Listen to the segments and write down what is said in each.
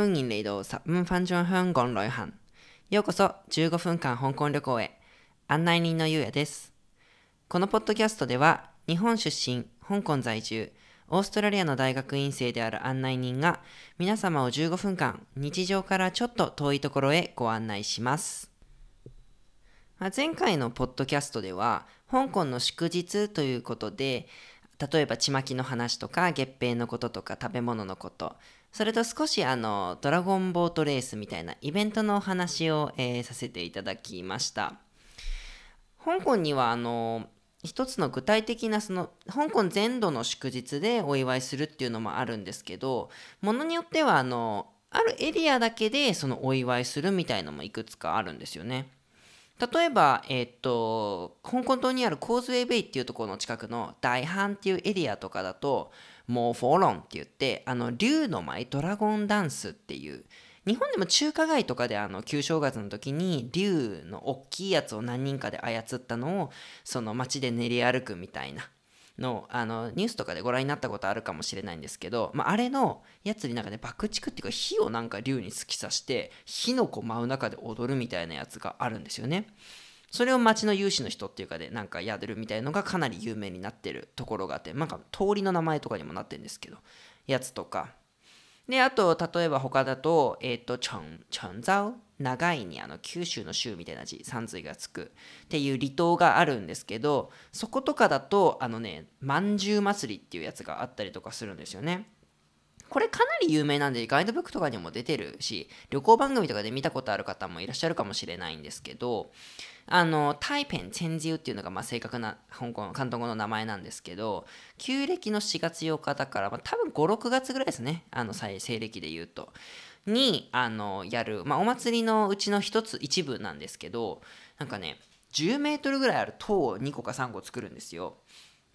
歡迎嚟到十五分鐘香港旅行。ようこそ15分間香港旅行へ。案内人のゆうやです。このポッドキャストでは、日本出身、香港在住、オーストラリアの大学院生である案内人が、皆様を15分間、日常からちょっと遠いところへご案内します。まあ前回のポッドキャストでは、香港の祝日ということで、例えばちまきの話とか月餅のこととか食べ物のこと。それと少しあのドラゴンボートレースみたいなイベントのお話を、えーさせていただきました。香港にはあの一つの具体的なその香港全土の祝日でお祝いするっていうのもあるんですけどものによってはあのあるエリアだけでそのお祝いするみたいのもいくつかあるんですよね。例えば、えっと、香港島にあるコーズウェイベイっていうところの近くの大半っていうエリアとかだと、モーフォーロンって言って、あの、竜の舞ドラゴンダンスっていう、日本でも中華街とかであの旧正月の時に竜の大きいやつを何人かで操ったのをその街で練り歩くみたいなのあのニュースとかでご覧になったことあるかもしれないんですけど、まあ、あれのやつになんかね爆竹っていうか火をなんか竜に突き刺して火の粉舞う中で踊るみたいなやつがあるんですよね。それを町の有志の人っていうかでなんかやるみたいのがかなり有名になってるところがあってなんか通りの名前とかにもなってるんですけどやつとかであと例えば他だとえっ、とチョンチョンザオ長いにあの九州の州みたいな字三髄がつくっていう離島があるんですけどそことかだとあのねまんじゅう祭りっていうやつがあったりとかするんですよね。これかなり有名なんでガイドブックとかにも出てるし旅行番組とかで見たことある方もいらっしゃるかもしれないんですけどあの台北チェンジウっていうのがまあ正確な香港広東語の名前なんですけど旧暦の4月8日だから、まあ、多分56月ぐらいですね。あの西西暦で言うと。にあのやる、まあ、お祭りのうちの一つ一部なんですけどなんかね10メートルぐらいある塔を2個か3個作るんですよ。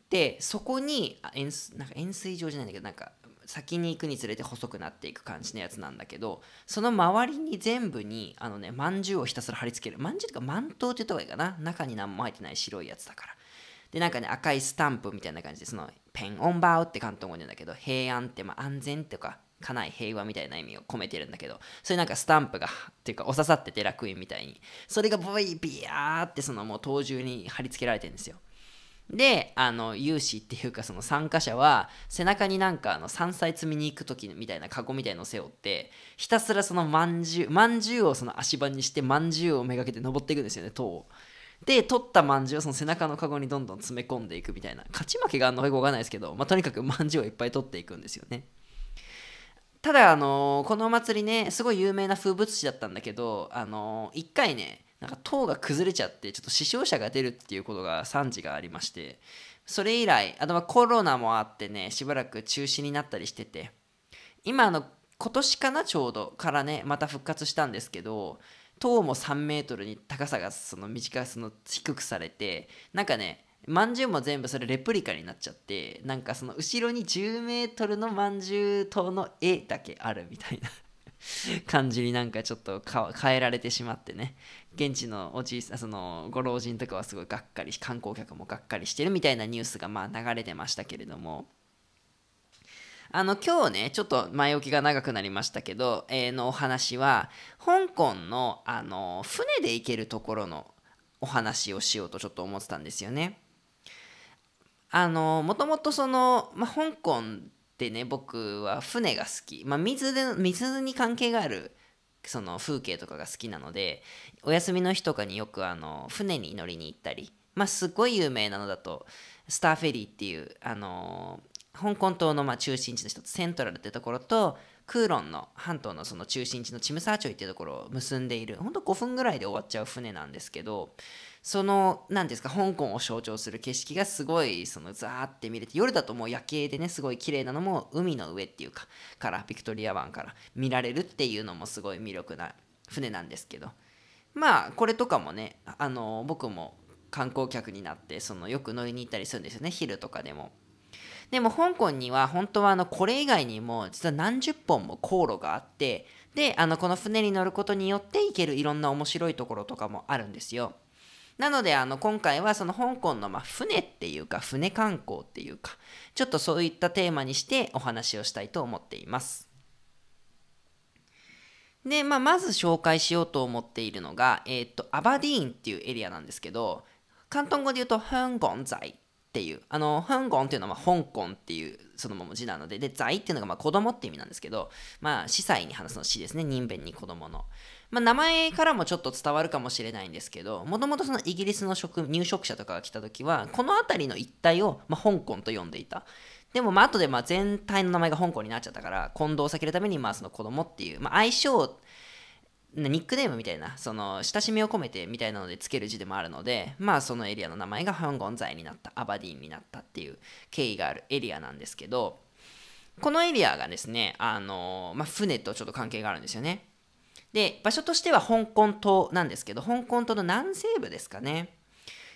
でそこに円なんか円錐状じゃないんだけどなんか先に行くにつれて細くなっていく感じのやつなんだけどその周りに全部にあのねまんじゅうをひたすら貼り付ける。まんじゅうとかまんとうって言った方がいいかな？中に何も入ってない白いやつだから。でなんかね赤いスタンプみたいな感じでそのペンオンバウって関東語で言うんだけど平安ってまあ安全とか家内平和みたいな意味を込めてるんだけどそれなんかスタンプがっていうかお刺さってて楽園みたいに。それがボイビヤーってそのもう塔中に貼り付けられてるんですよ。であの有志っていうかその参加者は背中になんかあの山菜摘みに行く時みたいなカゴみたいのを背負ってひたすらそのまんじゅうまんじゅうをその足場にしてまんじゅうをめがけて登っていくんですよね塔を。で取ったまんじゅうをその背中のカゴにどんどん詰め込んでいくみたいな勝ち負けがあるのかよくわかんないですけど、まあ、とにかくまんじゅうをいっぱい取っていくんですよね。ただ、あのこのお祭りねすごい有名な風物詩だったんだけど、あの一回ねなんか塔が崩れちゃってちょっと死傷者が出るっていうことが惨事がありましてそれ以来あとはコロナもあってねしばらく中止になったりしてて今あの今年かなちょうどからねまた復活したんですけど塔も3メートルに高さがその短いその低くされてなんかねまんじゅうも全部それレプリカになっちゃってなんかその後ろに10メートルのまんじゅう塔の絵だけあるみたいな。感じになんかちょっと変えられてしまってね現地のおじいさんそのご老人とかはすごいがっかり観光客もがっかりしてるみたいなニュースがまあ流れてましたけれどもあの今日ねちょっと前置きが長くなりましたけど、えーのお話は香港のあの船で行けるところのお話をしようとちょっと思ってたんですよね。あのもともとその、まあ、香港でね僕は船が好き、まあ、水で水に関係があるその風景とかが好きなのでお休みの日とかによくあの船に乗りに行ったり、まあ、すごい有名なのだとスターフェリーっていうあの香港島のまあ中心地の一つセントラルってところとクーロンの半島のその中心地のチムサーチョイっていうところを結んでいる。ほんと5分ぐらいで終わっちゃう船なんですけどその何ですか香港を象徴する景色がすごいそのザーって見れて夜だともう夜景でねすごい綺麗なのも海の上っていうかからビクトリア湾から見られるっていうのもすごい魅力な船なんですけど。まあこれとかもねあの僕も観光客になってそのよく乗りに行ったりするんですよね。昼とかでも。でも香港には本当はあのこれ以外にも実は何十本も航路があってであのこの船に乗ることによって行けるいろんな面白いところとかもあるんですよ。なのであの今回はその香港のま船っていうか船観光っていうかちょっとそういったテーマにしてお話をしたいと思っています。で、まあ、まず紹介しようと思っているのが、えっ、と、アバディーンっていうエリアなんですけど、広東語で言うと、香港在っていう、あの、香港っていうのは香港っていうそのまま字なので、で、在っていうのがま子供って意味なんですけど、まあ、司祭に話すの死ですね、人弁に子供の。まあ、名前からもちょっと伝わるかもしれないんですけど、もともとそのイギリスの職入植者とかが来た時は、この辺りの一帯を、ま香港と呼んでいた。でもまあ後でまあ全体の名前が香港になっちゃったから混同を避けるためにまあその子供っていう、まあ、相性ニックネームみたいなその親しみを込めてみたいなのでつける字でもあるのでまあそのエリアの名前が香港在になったアバディーンになったっていう経緯があるエリアなんですけどこのエリアがですねあの、まあ、船とちょっと関係があるんですよね。で場所としては香港島なんですけど香港島の南西部ですかね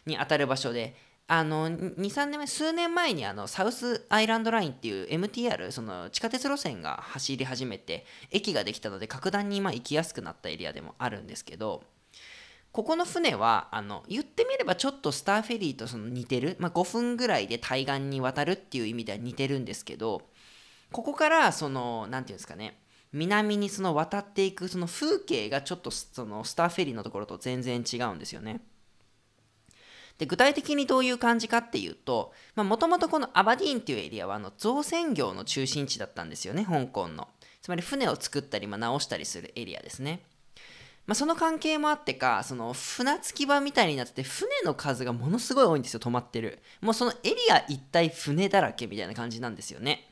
に当たる場所であの23年前数年前にあのサウスアイランドラインっていう MTR その地下鉄路線が走り始めて駅ができたので格段に今行きやすくなったエリアでもあるんですけどここの船はあの言ってみればちょっとスターフェリーとその似てる、まあ、5分ぐらいで対岸に渡るっていう意味では似てるんですけどここからその何て言うんですかね南にその渡っていくその風景がちょっとそのスターフェリーのところと全然違うんですよね。で具体的にどういう感じかっていうともともとこのアバディーンっていうエリアはあの造船業の中心地だったんですよね香港のつまり船を作ったり、まあ、直したりするエリアですねまあ、その関係もあってか、その船着き場みたいになってて、船の数がものすごい多いんですよ、止まってる。もうそのエリア一体船だらけみたいな感じなんですよね。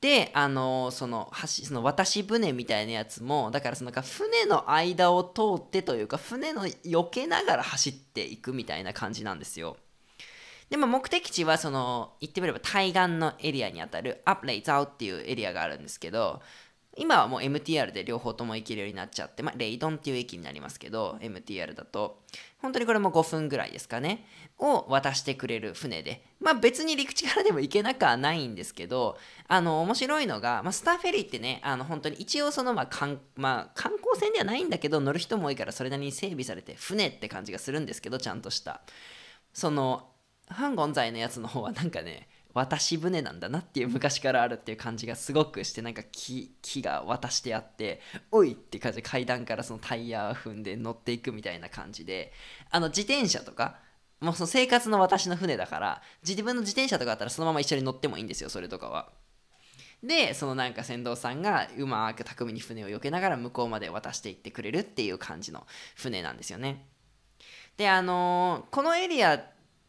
であのその橋その渡し船みたいなやつもだからそのか船の間を通ってというか船の避けながら走っていくみたいな感じなんですよ。でも目的地はその言ってみれば対岸のエリアにあたるアップレイザウっていうエリアがあるんですけど今はもう MTR で両方とも行けるようになっちゃって、まあ、レイドンっていう駅になりますけど MTR だと本当にこれも5分ぐらいですかねを渡してくれる船でまあ別に陸地からでも行けなくはないんですけどあの面白いのが、まあ、スターフェリーってねあの本当に一応そのまあ観,、まあ、観光船ではないんだけど乗る人も多いからそれなりに整備されて船って感じがするんですけどちゃんとした。そのハンゴン材のやつの方はなんかね渡し船なんだなっていう昔からあるっていう感じがすごくしてなんか木木が渡してあっておいって感じで階段からそのタイヤ踏んで乗っていくみたいな感じであの自転車とかもうその生活の私の船だから自分の自転車とかあったらそのまま一緒に乗ってもいいんですよそれとかは。でそのなんか船頭さんがうまく巧みに船を避けながら向こうまで渡していってくれるっていう感じの船なんですよね。であのー、このエリア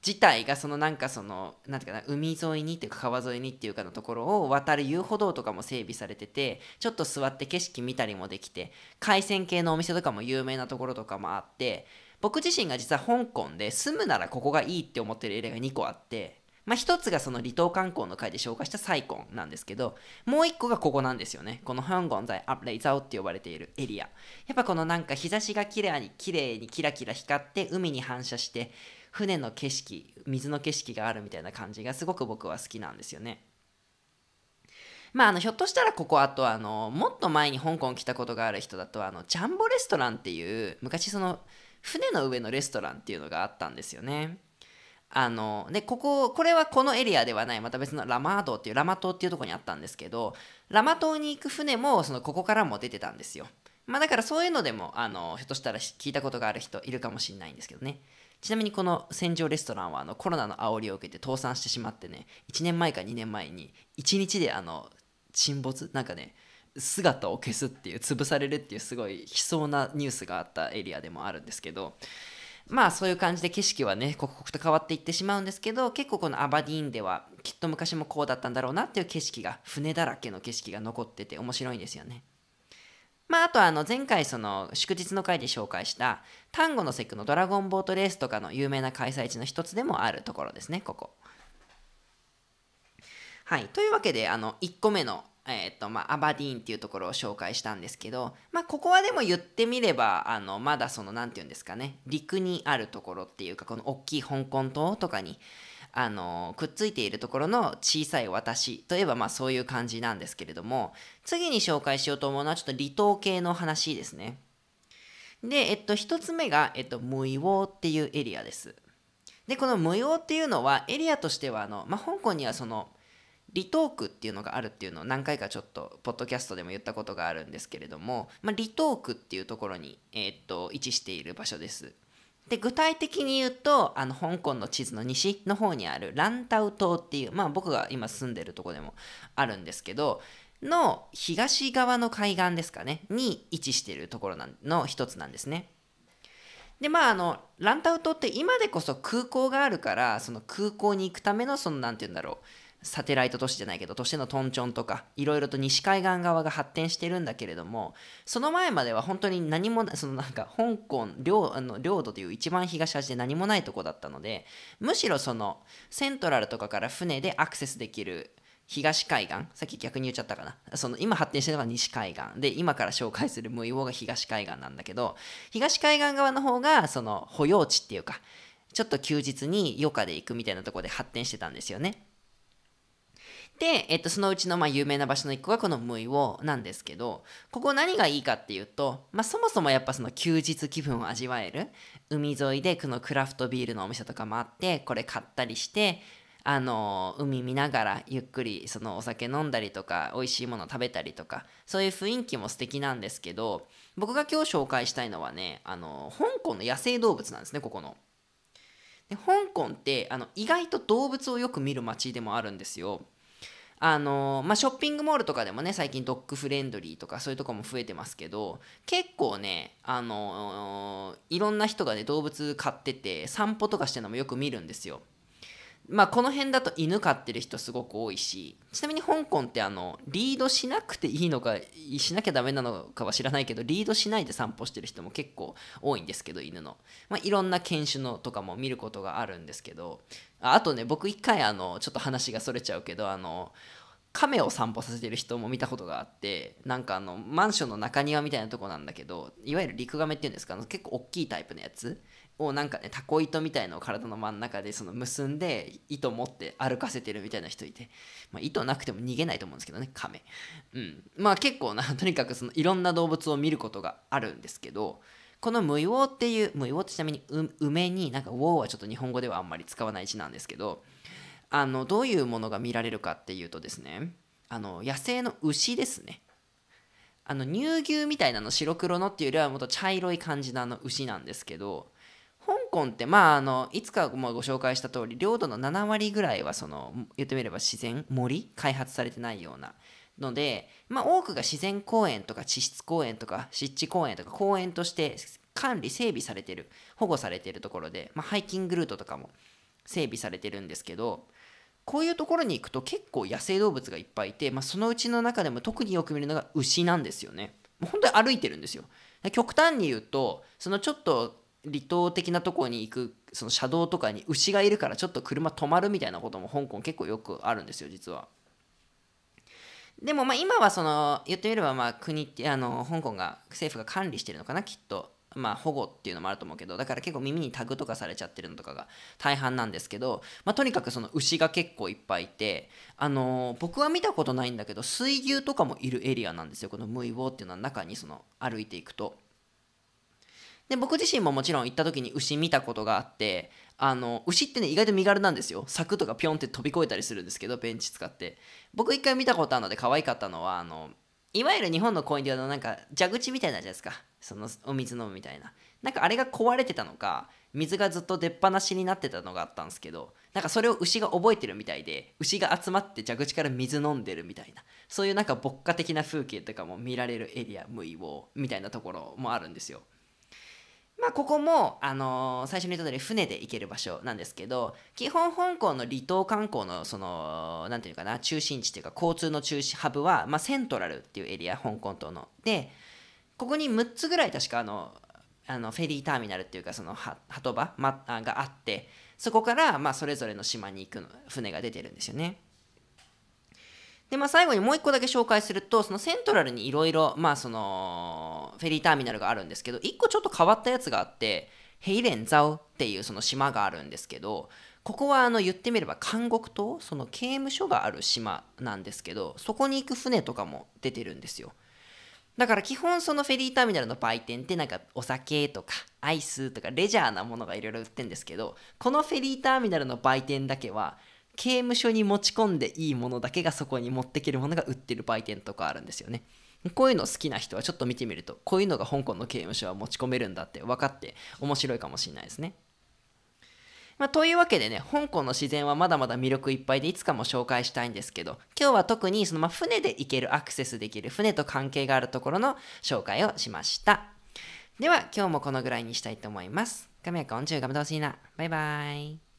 自体がそのなんかそのなんていうかな海沿いにっていうか川沿いにっていうかのところを渡る遊歩道とかも整備されててちょっと座って景色見たりもできて海鮮系のお店とかも有名なところとかもあって僕自身が実は香港で住むならここがいいって思ってるエリアが2個あってまあ、一つがその離島観光の会で紹介したサイコンなんですけど、もう一個がここなんですよね。この香港在アップレイザオって呼ばれているエリア。やっぱこのなんか日差しが綺麗に、綺麗にキラキラ光って海に反射して、船の景色水の景色があるみたいな感じがすごく僕は好きなんですよね。まあ、あのひょっとしたらここあとあのもっと前に香港来たことがある人だとあのジャンボレストランっていう昔その船の上のレストランっていうのがあったんですよね。あのでこここれはこのエリアではないまた別のラマー島っていうラマ島っていうとこにあったんですけどラマ島に行く船もそのここからも出てたんですよ。まあだからそういうのでもあのひょっとしたら聞いたことがある人いるかもしれないんですけどね。ちなみにこの戦場レストランはあのコロナの煽りを受けて倒産してしまってね1年前か2年前に1日であの沈没なんかね姿を消すっていう潰されるっていうすごい悲壮なニュースがあったエリアでもあるんですけどまあそういう感じで景色はね刻々と変わっていってしまうんですけど結構このアバディーンではきっと昔もこうだったんだろうなっていう景色が船だらけの景色が残ってて面白いんですよね。まあ、あとあの前回その祝日の回で紹介した丹後の節句のドラゴンボートレースとかの有名な開催地の一つでもあるところですねここ。はい、というわけであの1個目の、えーとまあ、アバディーンっていうところを紹介したんですけど、まあ、ここはでも言ってみればあのまだその何て言うんですかね陸にあるところっていうかこの大きい香港島とかにあのくっついているところの小さい私といえばまあそういう感じなんですけれども次に紹介しようと思うのはちょっと離島系の話ですねでえっと一つ目が、えっと、ムイウォーっていうエリアですでこのムイウォーっていうのはエリアとしてはあの、まあ、香港にはその離島区っていうのがあるっていうのを何回かちょっとポッドキャストでも言ったことがあるんですけれども、まあ、離島区っていうところに、え、っと位置している場所です。で具体的に言うとあの香港の地図の西の方にあるランタウ島っていうまあ僕が今住んでるとこでもあるんですけどの東側の海岸ですかねに位置しているところの一つなんですね。でまああのランタウ島って今でこそ空港があるからその空港に行くためのその何て言うんだろうサテライト都市じゃないけど都市のトンチョンとかいろいろと西海岸側が発展してるんだけれどもその前までは本当に何もそのなんか香港領あの領土という一番東端で何もないとこだったのでむしろそのセントラルとかから船でアクセスできる東海岸さっき逆に言っちゃったかな。その今発展してるのが西海岸。で今から紹介する無用が東海岸なんだけど東海岸側の方がその保養地っていうかちょっと休日に余暇で行くみたいなところで発展してたんですよね。で、えっと、そのうちのまあ有名な場所の一個がこのムイオなんですけど、ここ何がいいかっていうと、まあ、そもそもやっぱその休日気分を味わえる、海沿いでこのクラフトビールのお店とかもあって、これ買ったりして、あの海見ながらゆっくりそのお酒飲んだりとか美味しいもの食べたりとかそういう雰囲気も素敵なんですけど僕が今日紹介したいのはねあの香港の野生動物なんですねここの。で香港ってあの意外と動物をよく見る街でもあるんですよ。あのまあ、ショッピングモールとかでもね最近ドッグフレンドリーとかそういうとこも増えてますけど結構ねあのいろんな人がね動物飼ってて散歩とかしてるのもよく見るんですよ。まあこの辺だと犬飼ってる人すごく多いしちなみに香港ってあのリードしなくていいのかしなきゃダメなのかは知らないけどリードしないで散歩してる人も結構多いんですけど犬の、まあ、いろんな犬種のとかも見ることがあるんですけどあとね僕一回あのちょっと話がそれちゃうけどあの亀を散歩させてる人も見たことがあってなんかあのマンションの中庭みたいなとこなんだけどいわゆる陸亀っていうんですか結構大きいタイプのやつをなんかねタコ糸みたいのを体の真ん中でその結んで糸持って歩かせてるみたいな人いて、まあ、糸なくても逃げないと思うんですけどね亀。うん。まあ結構なとにかくそのいろんな動物を見ることがあるんですけどこの無用っていう無用ってちなみに梅になんか「ウォー」はちょっと日本語ではあんまり使わない字なんですけどあのどういうものが見られるかっていうとですねあの野生の牛ですね。あの乳牛みたいなの白黒のっていうよりはもっと茶色い感じのあの牛なんですけど香港ってまああのいつかもご紹介した通り領土の7割ぐらいはその言ってみれば自然森開発されてないようなので、まあ、多くが自然公園とか地質公園とか湿地公園とか公園として管理整備されてる保護されてるところで、まあ、ハイキングルートとかも整備されてるんですけどこういうところに行くと結構野生動物がいっぱいいて、まあ、そのうちの中でも特によく見るのが牛なんですよね。本当に歩いてるんですよ。極端に言うとそのちょっと離島的なとこに行くその車道とかに牛がいるからちょっと車止まるみたいなことも香港結構よくあるんですよ実は。でもまあ今はその言ってみればまあ国ってあの香港が政府が管理してるのかなきっとまあ保護っていうのもあると思うけどだから結構耳にタグとかされちゃってるのとかが大半なんですけど、まあ、とにかくその牛が結構いっぱいいてあのー、僕は見たことないんだけど水牛とかもいるエリアなんですよこのムイボーっていうのは中にその歩いていくと。で僕自身ももちろん行った時に牛見たことがあってあの牛ってね意外と身軽なんですよ。柵とかピョンって飛び越えたりするんですけどベンチ使って。僕一回見たことあるので可愛かったのはあのいわゆる日本の公園ではなんか蛇口みたいなじゃないですか。そのお水飲むみたいな。なんかあれが壊れてたのか水がずっと出っ放しになってたのがあったんですけどなんかそれを牛が覚えてるみたいで牛が集まって蛇口から水飲んでるみたいな。そういうなんか牧歌的な風景とかも見られるエリアムイウォーみたいなところもあるんですよ。まあ、ここも、あのー、最初に言った通り船で行ける場所なんですけど基本香港の離島観光のその何て言うかな中心地というか交通の中心ハブは、まあ、セントラルっていうエリア香港島のでここに6つぐらい確かあのあのフェリーターミナルっていうかその鳩場、があってそこから、まあ、それぞれの島に行くの船が出てるんですよね。で、まあ、最後にもう一個だけ紹介すると、そのセントラルにいろいろ、まあ、その、フェリーターミナルがあるんですけど、一個ちょっと変わったやつがあって、ヘイレンザオっていうその島があるんですけど、ここはあの言ってみれば監獄島、その刑務所がある島なんですけど、そこに行く船とかも出てるんですよ。だから基本そのフェリーターミナルの売店ってなんかお酒とかアイスとかレジャーなものがいろいろ売ってるんですけど、このフェリーターミナルの売店だけは刑務所に持ち込んでいいものだけがそこに持ってけるものが売ってる売店とかあるんですよね。こういうの好きな人はちょっと見てみると、こういうのが香港の刑務所は持ち込めるんだって分かって面白いかもしれないですね。まあ、というわけでね、香港の自然はまだまだ魅力いっぱいでいつかも紹介したいんですけど、今日は特にそのま船で行けるアクセスできる船と関係があるところの紹介をしました。では今日もこのぐらいにしたいと思います。今日講住咁多先啦，拜拜。